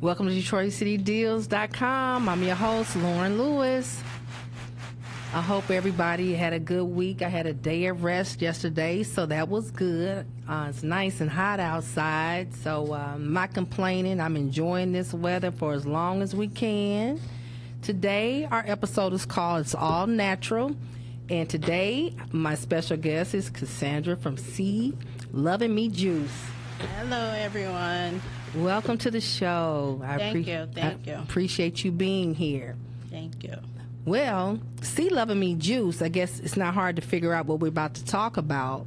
Welcome to DetroitCityDeals.com. I'm your host, Lauren Lewis. I hope everybody had a good week. I had a day of rest yesterday, so that was good. Uh, it's nice and hot outside, so uh, I'm not complaining. I'm enjoying this weather for as long as we can. Today, our episode is called It's All Natural. And today, my special guest is Cassandra from C Loving Me Juice. Hello, everyone. Welcome to the show. I thank you. Thank I you. Appreciate you being here. Thank you. Well, C Loving Me Juice, I guess it's not hard to figure out what we're about to talk about.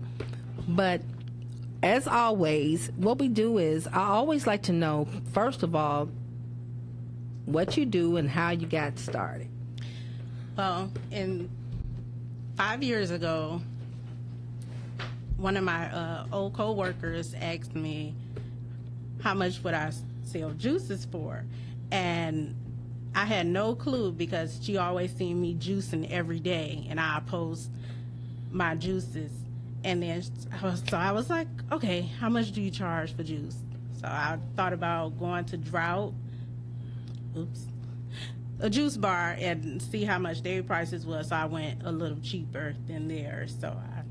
But as always, what we do is I always like to know, first of all, what you do and how you got started. Well, in five years ago, one of my uh, old coworkers asked me how much would I sell juices for, and I had no clue because she always seen me juicing every day, and I post my juices, and then so I was like, okay, how much do you charge for juice? So I thought about going to Drought. Oops a juice bar and see how much their prices was. So I went a little cheaper than theirs. So I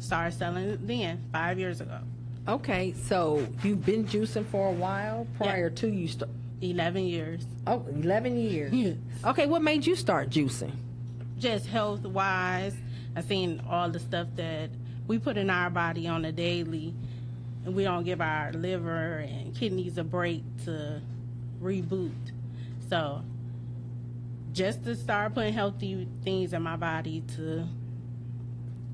started selling it then, five years ago. Okay, so you've been juicing for a while prior Yeah. to you start. 11 years. Oh, 11 years. Yes. Okay, what made you start juicing? Just health wise, I seen all the stuff that we put in our body on a daily, and we don't give our liver and kidneys a break to reboot. So, just to start putting healthy things in my body to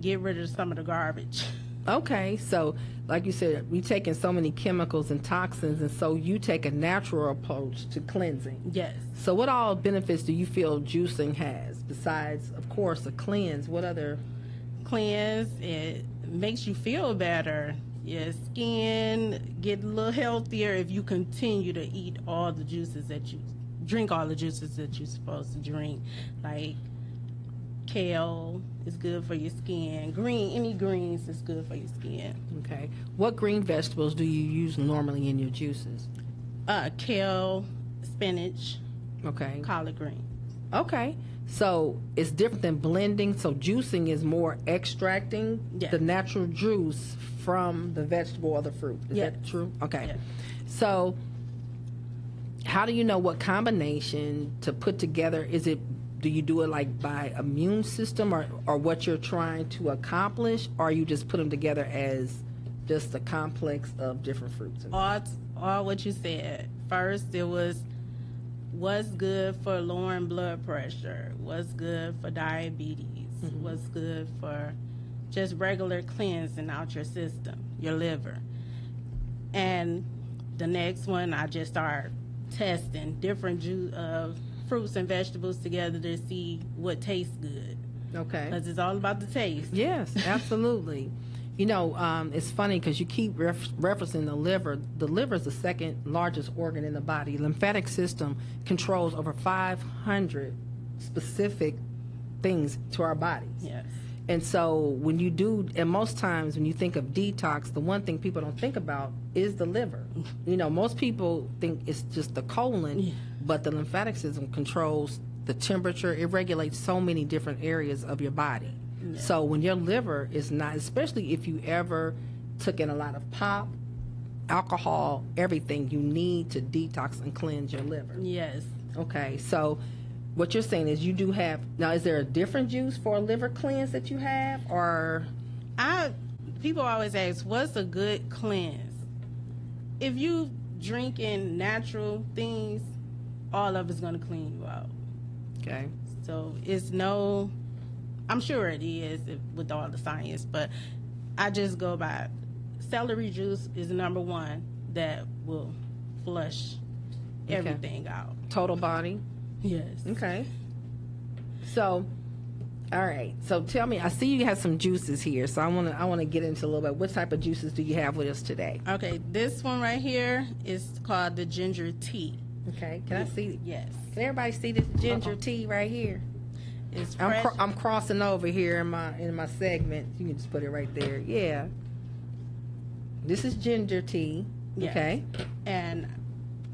get rid of some of the garbage. Okay, so like you said, we taking so many chemicals and toxins, and so you take a natural approach to cleansing. Yes. So, what all benefits do you feel juicing has besides, of course, a cleanse? What other? cleanse. It makes you feel better. Your skin get a little healthier if you continue to eat all the juices that you drink all the juices that you're supposed to drink. Like kale is good for your skin. Green, any greens is good for your skin. Okay, what green vegetables do you use normally in your juices? Uh, kale, spinach, Okay, collard green. okay. So it's different than blending. So juicing is more extracting Yes. the natural juice from the vegetable or the fruit. Is that true? Okay. Yes. So how do you know what combination to put together? Is it do you do it like by immune system or, or what you're trying to accomplish or you just put them together as just a complex of different fruits? and- all all what you said. First, it was what's good for lowering blood pressure, what's good for diabetes, what's good for just regular cleansing out your system, your liver. And the next one, I just start testing different ju- uh, fruits and vegetables together to see what tastes good. Okay. Because it's all about the taste. Yes, absolutely. you know, um, it's funny because you keep ref- referencing the liver. The liver is the second largest organ in the body. Lymphatic system controls over 500 specific things to our bodies. Yes. And so when you do, and most times when you think of detox, the one thing people don't think about is the liver. You know, most people think it's just the colon, Yeah. But the lymphatic system controls the temperature. It regulates so many different areas of your body. So when your liver is not, especially if you ever took in a lot of pop, alcohol, everything, you need to detox and cleanse your liver. Yes. Okay, so what you're saying is you do have now. Is there a different juice for a liver cleanse that you have, or I people always ask, what's a good cleanse? If you drinking natural things, all of it's gonna clean you out. okay? So it's no, I'm sure it is with all the science, but I just go by celery juice is number one that will flush Okay. everything out. Total body. Yes. Okay. So, all right. So tell me, I see you have some juices here. So I want to I want to get into a little bit. What type of juices do you have with us today? Okay, this one right here is called the ginger tea. Okay. Can I see? Yes. Can everybody see this ginger Uh-oh. tea right here? It's I'm fresh. cro- I'm crossing over here in my in my segment. You can just put it right there. Yeah. This is ginger tea. Yes. Okay. And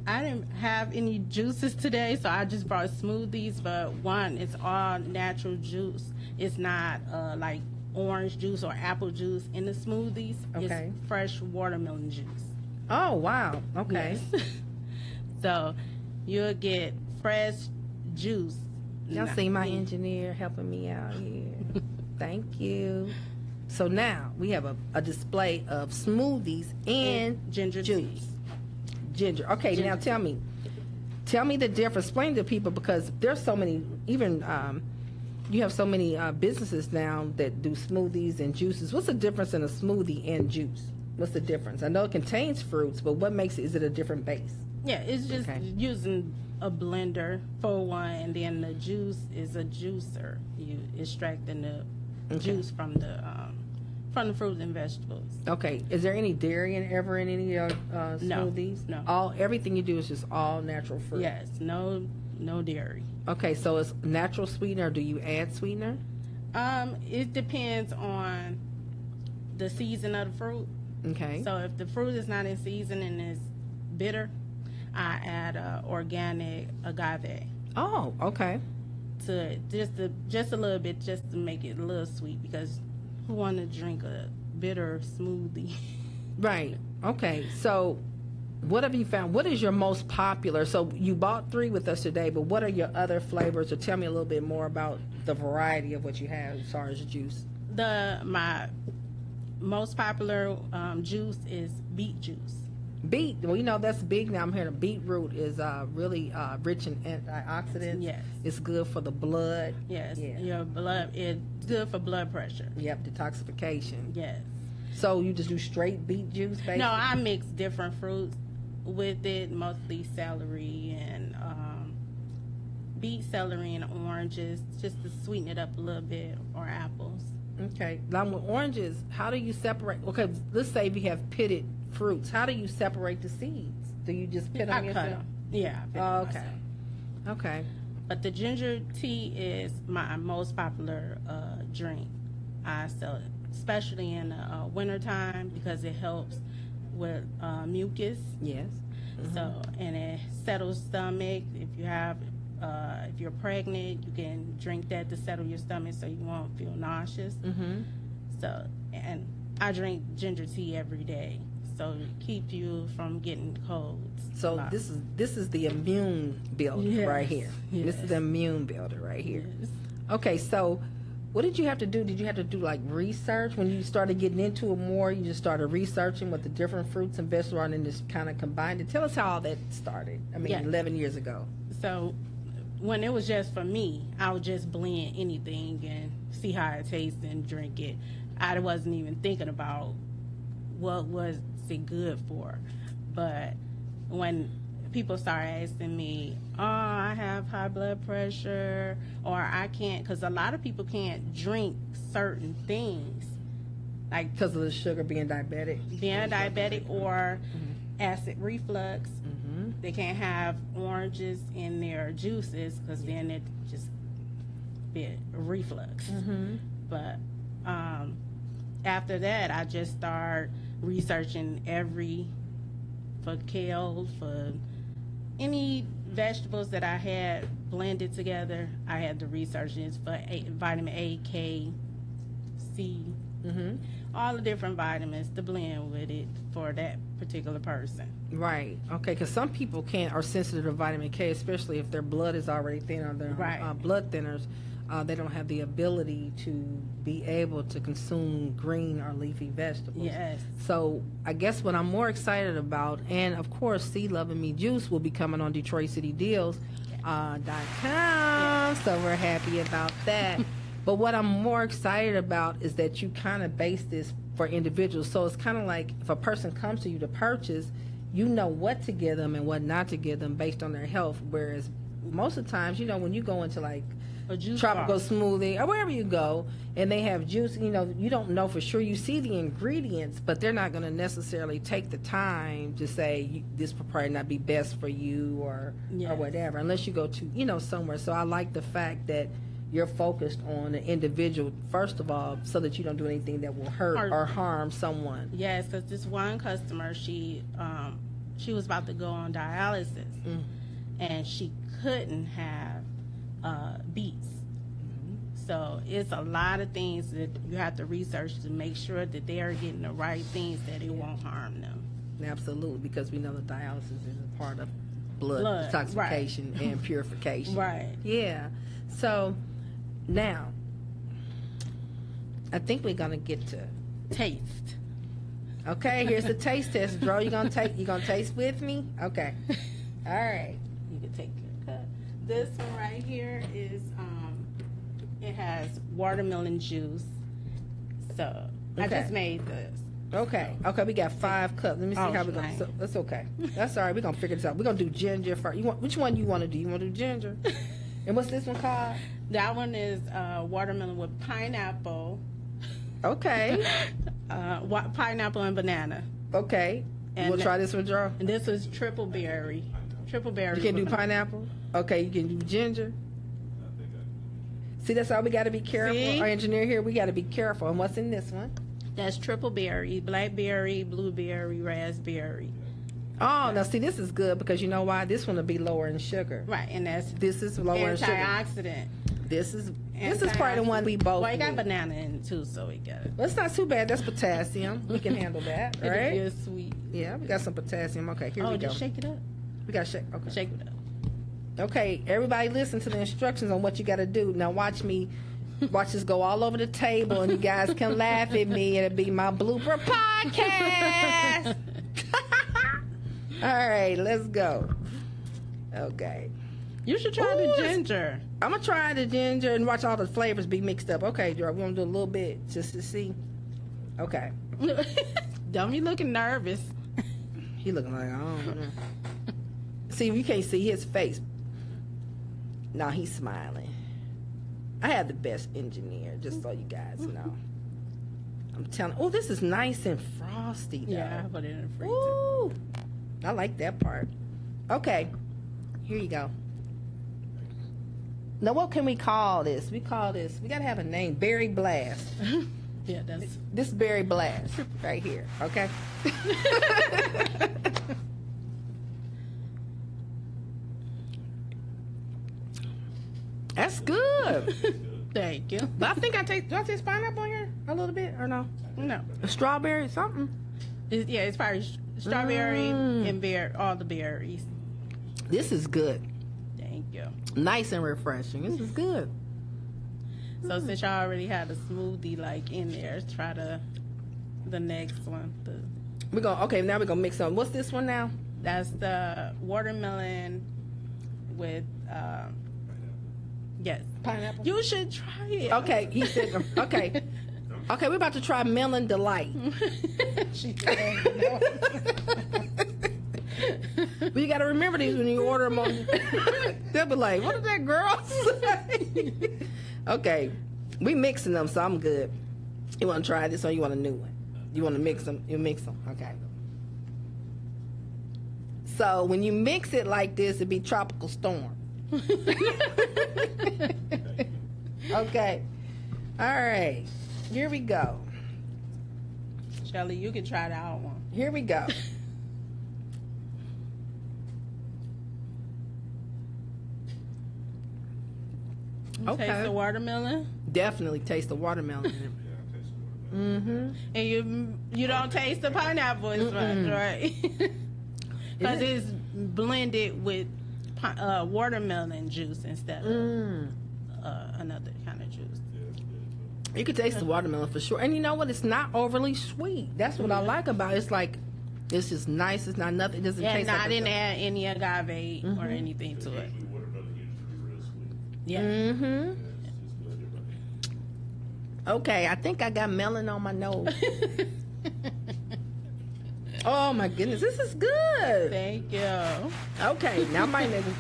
I didn't have any juices today, so I just brought smoothies. But one, it's all natural juice. It's not uh, like orange juice or apple juice in the smoothies. Okay. It's fresh watermelon juice. Oh wow. Okay. Yes. so you'll get fresh juice. Y'all see my engineer helping me out here. Thank you. So now we have a, a display of smoothies and ginger juice. tea. ginger. Okay, now tell me, tell me the difference. Explain to people because there's so many. Even um, you have so many uh, businesses now that do smoothies and juices. What's the difference in a smoothie and juice? What's the difference? I know it contains fruits, but what makes it? Is it a different base? Yeah, it's just Okay. using a blender for one, and then the juice is a juicer. You extracting the juice from the um, from the fruits and vegetables. Okay, is there any dairy in ever in any of your uh, No, smoothies? no. All everything you do is just all natural fruit. Yes, no no dairy. Okay, so it's natural sweetener. Do you add sweetener? Um, it depends on the season of the fruit. Okay. So if the fruit is not in season and is bitter, I add uh, organic agave oh, okay. to just a, just a little bit, just to make it a little sweet. Because who want to drink a bitter smoothie? Right. Okay. So, what have you found? What is your most popular? So you bought three with us today, but what are your other flavors? Or tell me a little bit more about the variety of what you have as far as juice. the my most popular um, juice is beet juice. Beet. Well, you know that's big now. I'm hearing beetroot is uh, really uh, rich in antioxidants. Yes. It's good for the blood. Yes, Yeah. your blood it's good for blood pressure. Yep. Detoxification. Yes. So you just do straight beet juice, basically? No, I mix different fruits with it, mostly celery and um, beet, celery, and oranges, just to sweeten it up a little bit, or apples. Okay. Now with oranges, how do you separate? Okay, let's say we have pitted fruits, how do you separate the seeds? Do you just pit them I cut yourself? them. Yeah. I pit 'em Oh, okay. myself. Okay. But the ginger tea is my most popular uh, drink. I sell it, especially in the uh, wintertime, because it helps with uh, mucus. Yes. So, and it settles stomach. If you have, uh, if you're pregnant, you can drink that to settle your stomach so you won't feel nauseous. Mm-hmm. So, and I drink ginger tea every day, so it keeps you from getting colds. So this is this is the immune builder Yes. right here. This is the immune builder right here. Yes. Okay, so what did you have to do? Did you have to do like research when you started getting into it more? You just started researching what the different fruits and vegetables are, and then just kind of combined it. Tell us how all that started. I mean, Yeah. 11 years ago. So, when it was just for me, I would just blend anything and see how it tastes and drink it. I wasn't even thinking about what was it good for. But when people start asking me, "Oh, I have high blood pressure," or I can't, because a lot of people can't drink certain things, like Because of the sugar being diabetic. being diabetic or acid reflux. Mm-hmm. They can't have oranges in their juices because then it just be reflux. Mm-hmm. But um, after that, I just start researching every for kale for any vegetables that I had blended together. I had to research it for a, vitamin A, K, C, Mm-hmm. all the different vitamins to blend with it for that particular person. Right. Okay. Because some people can't are sensitive to vitamin K, especially if their blood is already thin or their Right. uh, blood thinners. Uh, they don't have the ability to be able to consume green or leafy vegetables. Yes. So I guess what I'm more excited about, and of course, C Loving Me Juice will be coming on Detroit City Deals. Uh, dot com, so we're happy about that. but what I'm more excited about is that you kind of base this for individuals. So it's kind of like if a person comes to you to purchase, you know what to give them and what not to give them based on their health. Whereas most of the times, you know, when you go into like A juice tropical bar. smoothie or wherever you go and they have juice you know you don't know for sure you see the ingredients but they're not going to necessarily take the time to say this will probably not be best for you or or whatever unless you go to you know somewhere so i like the fact that you're focused on the individual first of all, so that you don't do anything that will hurt Hurt. or harm someone. Yes, because this one customer, she um, she was about to go on dialysis, Mm. and she couldn't have uh, beets. So it's a lot of things that you have to research to make sure that they are getting the right things that it won't harm them. Absolutely, because we know that dialysis is a part of blood, Blood, right. detoxification and purification. Right. Yeah. So now, I think we're gonna get to. Taste. Okay, here's the taste test, bro. You gonna take? You gonna taste with me? Okay. All right. You can take. This one right here is um, it has watermelon juice. So I just made this. Okay. Okay. We got five cups. Let me see Oh, how we're gonna. So, that's okay. That's all right. We're gonna figure this out. We're gonna do ginger first. You want which one you want to do? You want to do ginger? and what's this one called? That one is uh, watermelon with pineapple, Okay. uh, wa- pineapple and banana. Okay. And we'll try this one, Joe. And this is triple berry. Triple berry. You can do pineapple. Okay, you can do ginger. See, that's how we got to be careful. See? Our engineer here, we got to be careful. And what's in this one? That's triple berry, blackberry, blueberry, raspberry. Oh, now see, this is good because you know why? This one will be lower in sugar. Right, and that's This is lower in sugar. antioxidant. This is this is probably the one we both. Well, it got need. banana in it too, so we got it. Well, it's not too bad. That's potassium. We can handle that, right? be a sweet. Yeah, we got some potassium. Okay, here oh, we go. Oh, just shake it up. We got shake. Okay. Shake it up. Okay, everybody listen to the instructions on what you got to do. Now watch me, watch this go all over the table, and you guys can laugh at me. It'll be my blooper podcast. all right, let's go. Okay, You should try Ooh, the ginger. I'm gonna try the ginger and watch all the flavors be mixed up. Okay, we're gonna do a little bit just to see. Okay, Don't be looking nervous. he looking like I don't know. See, you can't see his face. Now he's smiling. I had the best engineer, just so you guys mm-hmm. know. I'm telling. Oh, this is nice and frosty. Though. Yeah, I put it in the freezer. Ooh, I like that part. Okay, here you go. Now, what can we call this? We call this. We gotta have a name. Berry Blast. Yeah, that's. This berry blast right here. Okay. Thank you. But I think I taste. Do I taste pineapple here a little bit or no? No. Strawberry, something. It's, yeah, it's probably strawberry Mm. and bear all the berries. This is good. Thank you. Nice and refreshing. This is good. So since y'all already had a smoothie like in there, try the the next one. The, We're gonna. Okay, now we're gonna mix some. What's this one now? that's the watermelon with um, yes. Pineapple. You should try it. Okay, he said. Okay. Okay, we're about to try melon delight. she said no. But you got to remember these when you order them. On, they'll be like, "What did that girl say?" okay, we mixing them, so I'm good. You want to try this, or you want a new one? You want to mix them? You mix them, okay? So when you mix it like this, it'd be tropical storm. okay, all right. Here we go. Shelly, you can try that one. Here we go. Okay. Taste the watermelon, Definitely taste the watermelon. in it. Mm-hmm. and you you don't taste the pineapple as much, right? Because Is it's blended with pi- uh, watermelon juice instead of Mm. uh, another kind of juice. You can taste the watermelon for sure. And you know what? It's not overly sweet. That's what I Mhm. like about it. It's like it's just nice. It's not nothing. It doesn't Yeah, taste no, like I a- didn't add any agave or Mhm. anything to it. Actually, watermelon usually real sweet. Yeah. Mm-hmm. Yeah, it's just blended right. Okay, I think I got melon on my nose. oh my goodness, this is good. Thank you. Okay, now my nigga.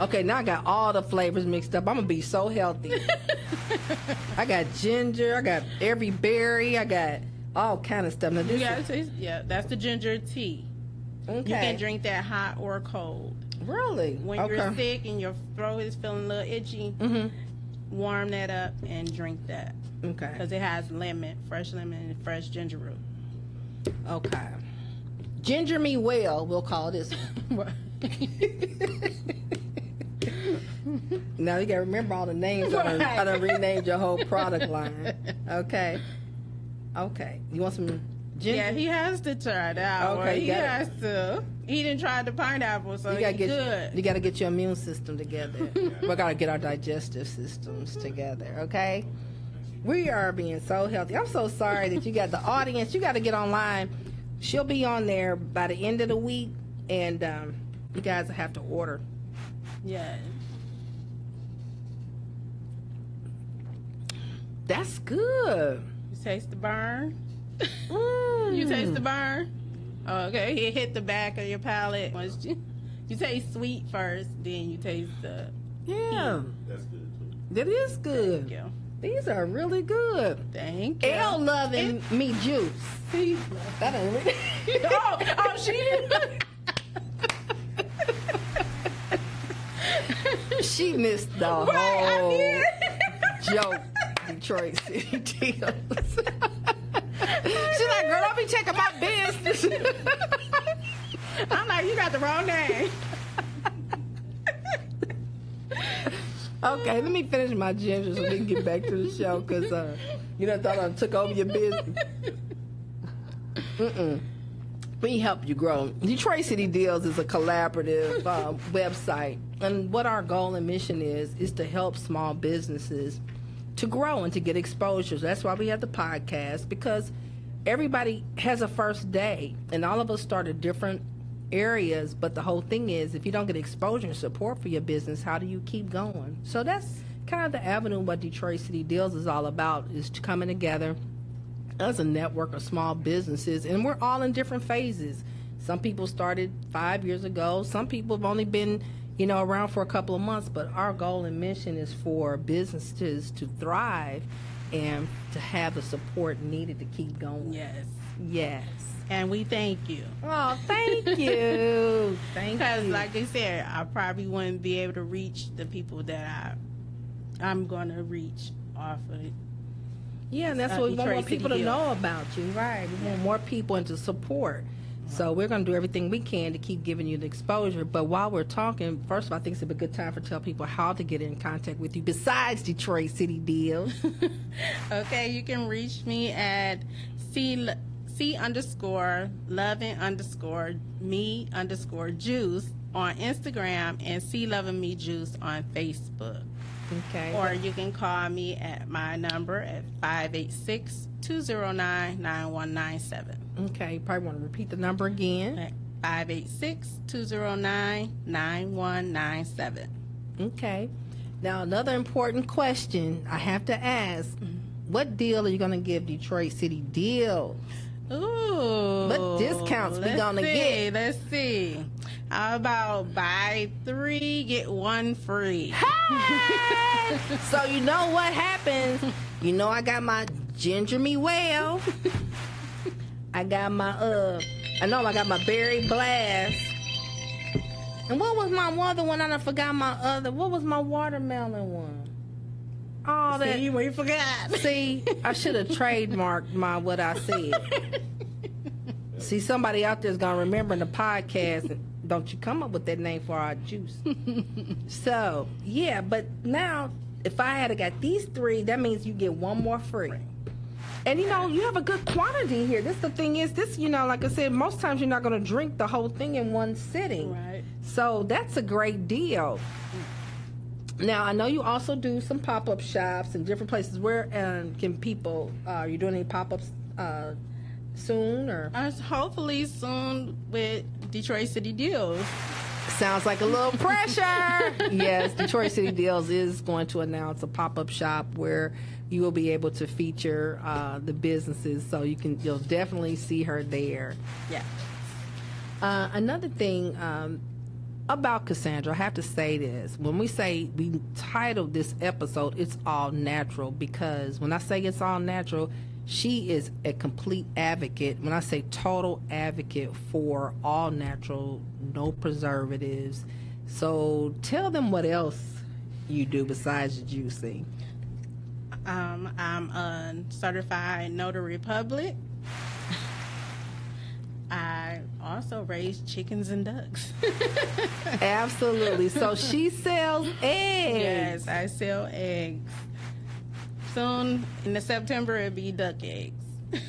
Okay, now I got all the flavors mixed up. I'm gonna be so healthy. I got ginger. I got every berry. I got all kind of stuff. Now You this gotta is, taste. Yeah, that's the ginger tea. okay. You can drink that hot or cold. Really? When okay. you're sick and your throat is feeling a little itchy, Mm-hmm. warm that up and drink that Okay. because it has lemon, fresh lemon, and fresh ginger root. Okay. Ginger me well, we'll call this one. now you gotta remember all the names. I done, Right. I done renamed your whole product line. Okay. Okay. You want some ginger? yeah, he has to try that. Okay, Okay, he gotta- has to. He didn't try the pineapple, so you gotta get good. you gotta get your immune system together. we gotta get our digestive systems together. Okay. We are being so healthy. I'm so sorry that you got the audience. You got to get online. She'll be on there by the end of the week, and um, you guys will have to order. yeah. That's good. You taste the burn. Mm. You taste the burn. Okay, it hit the back of your palate. Once you, you taste sweet first, then you taste the. Yeah, That's good too. that is good. These are really good. Thank you. L loving me juice. See? That ain't really. oh, oh, she didn't. she missed the Right, whole joke. Detroit City deals. She's like, girl, don't be checking my business. I'm like, you got the wrong name. Okay, let me finish my ginger so we can get back to the show because uh, you know thought I took over your business. Mm-mm. We help you grow. Detroit City Deals is a collaborative uh, website, and what our goal and mission is is to help small businesses to grow and to get exposure. That's why we have the podcast because everybody has a first day, and all of us start at different areas. But the whole thing is, if you don't get exposure and support for your business, how do you keep going? So that's kind of the avenue what Detroit City Deals is all about: is coming together as a network of small businesses, and we're all in different phases. Some people started five years ago. Some people have only been, you know, around for a couple of months. But our goal and mission is for businesses to thrive and to have the support needed to keep going. Yes. Yes. And we thank you. Oh, thank you. thank you. Because, like I said, I probably wouldn't be able to reach the people that I, I'm going to reach off of it. Yeah, and that's uh, what we want more people to know about you, right? We want more people and to support. So we're going to do everything we can to keep giving you the exposure. But while we're talking, first of all, I think it's a good time for tell people how to get in contact with you besides Detroit City Deals. Okay, you can reach me at C, C underscore loving underscore me underscore juice on Instagram and C loving me juice on Facebook. Okay. Or you can call me at my number at 586 209 9197. okay. You probably want to repeat the number again. 586 209 9197. Okay. Now, another important question I have to ask mm-hmm. what deal are you going to give Detroit City Deals? Ooh. What discounts we gonna see, get? Let's see. How about buy three, get one free? Hey! so you know what happens? You know I got my ginger me well. I got my uh I know I got my berry blast. And what was my other one? I done forgot my other what was my watermelon one? Oh that See, we forgot. See, I should have trademarked my what I said. See, somebody out there's gonna remember in the podcast. Don't you come up with that name for our juice? so yeah, but now if I had got these three, that means you get one more free. And you know, you have a good quantity here. This the thing is, this you know, like I said, most times you're not gonna drink the whole thing in one sitting. Right. So that's a great deal. Now I know you also do some pop up shops in different places. Where um, can people? Uh, are you doing any pop ups uh, soon or? Uh, hopefully soon with Detroit City Deals. Sounds like a little pressure. yes, Detroit City Deals is going to announce a pop up shop where you will be able to feature uh, the businesses, so you can you'll definitely see her there. Yeah. Uh, another thing um, about Cassandra, I have to say this. When we say we titled this episode, it's all natural because when I say it's all natural, she is a complete advocate. When I say total advocate for all natural, no preservatives. So tell them what else you do besides the juicing? Um, I'm a certified notary public. I also raise chickens and ducks. Absolutely. So she sells eggs. yes, I sell eggs. Soon in the September it'll be duck eggs.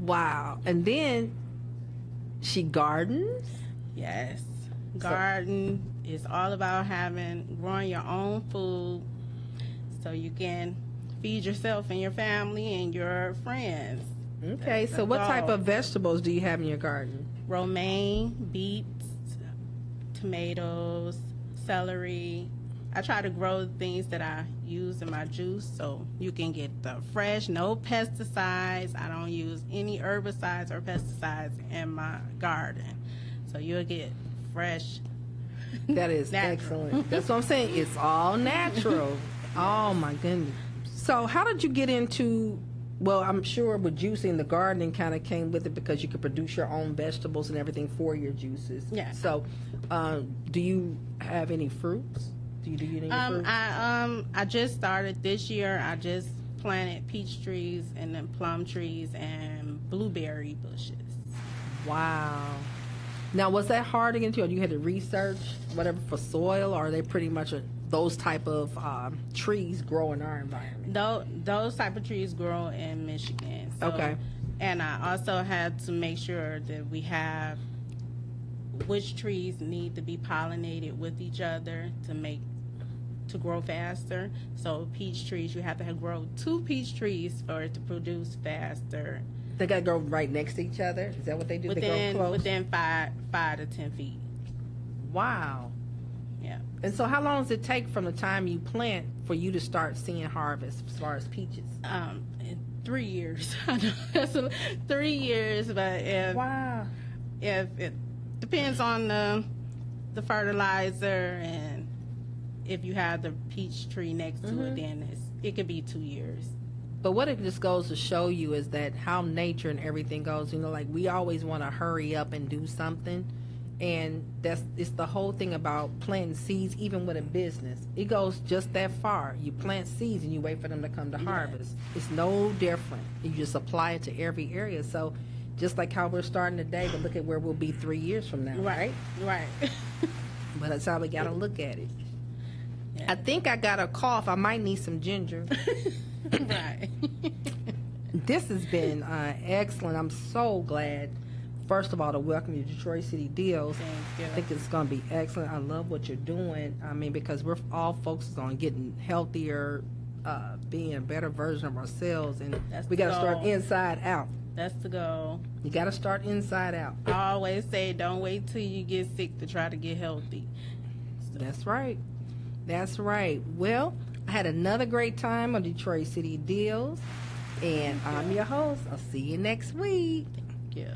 Wow. And then she gardens. Yes. Garden is all about having growing your own food so you can feed yourself and your family and your friends. Okay. That's So what type of vegetables do you have in your garden? Romaine, beets, tomatoes, celery. I try to grow things that I use in my juice so you can get the fresh, no pesticides. I don't use any herbicides or pesticides in my garden. So you'll get fresh. That is excellent. That's what I'm saying. It's all natural. oh my goodness. So how did you get into? Well, I'm sure with juicing, the gardening kind of came with it because you could produce your own vegetables and everything for your juices. Yeah. So, uh, do you have any fruits? Do you do any Um? I um I just started this year. I just planted peach trees and then plum trees and blueberry bushes. wow. Now, was that hard to get into? Or you had to research whatever for soil, or are they pretty much a, those type of um, trees grow in our environment? Those those type of trees grow in Michigan. So, Okay. And I also had to make sure that we have which trees need to be pollinated with each other to make to grow faster. So peach trees, you have to have grow two peach trees for it to produce faster. They got to grow right next to each other. Is that what they do? they Within close. within five five to ten feet. Wow. Yeah. And so, how long does it take from the time you plant for you to start seeing harvest as far as peaches? Um, three years. I know that's three years, but if Wow. if it depends on the the fertilizer and if you have the peach tree next to Mm-hmm. it, then it's, it could be two years. But what it just goes to show you is that how nature and everything goes. You know, like we always want to hurry up and do something, and that's it's the whole thing about planting seeds. Even with a business, it goes just that far. You plant seeds and you wait for them to come to harvest. It's no different. You just apply it to every area. So, just like how we're starting today, but look at where we'll be three years from now. Right, right. But that's how we got to look at it. Yeah. I think I got a cough. I might need some ginger. right. This has been uh, excellent. I'm so glad, first of all, to welcome you to Detroit City Deals. I think it's going to be excellent. I love what you're doing. I mean, because we're all focused on getting healthier, uh, being a better version of ourselves, and That's we got to start inside out. That's the goal. You got to start inside out. I always say, don't wait till you get sick to try to get healthy. That's right. That's right. Well, I had another great time on Detroit City Deals, and I'm your host. I'll see you next week. Yeah.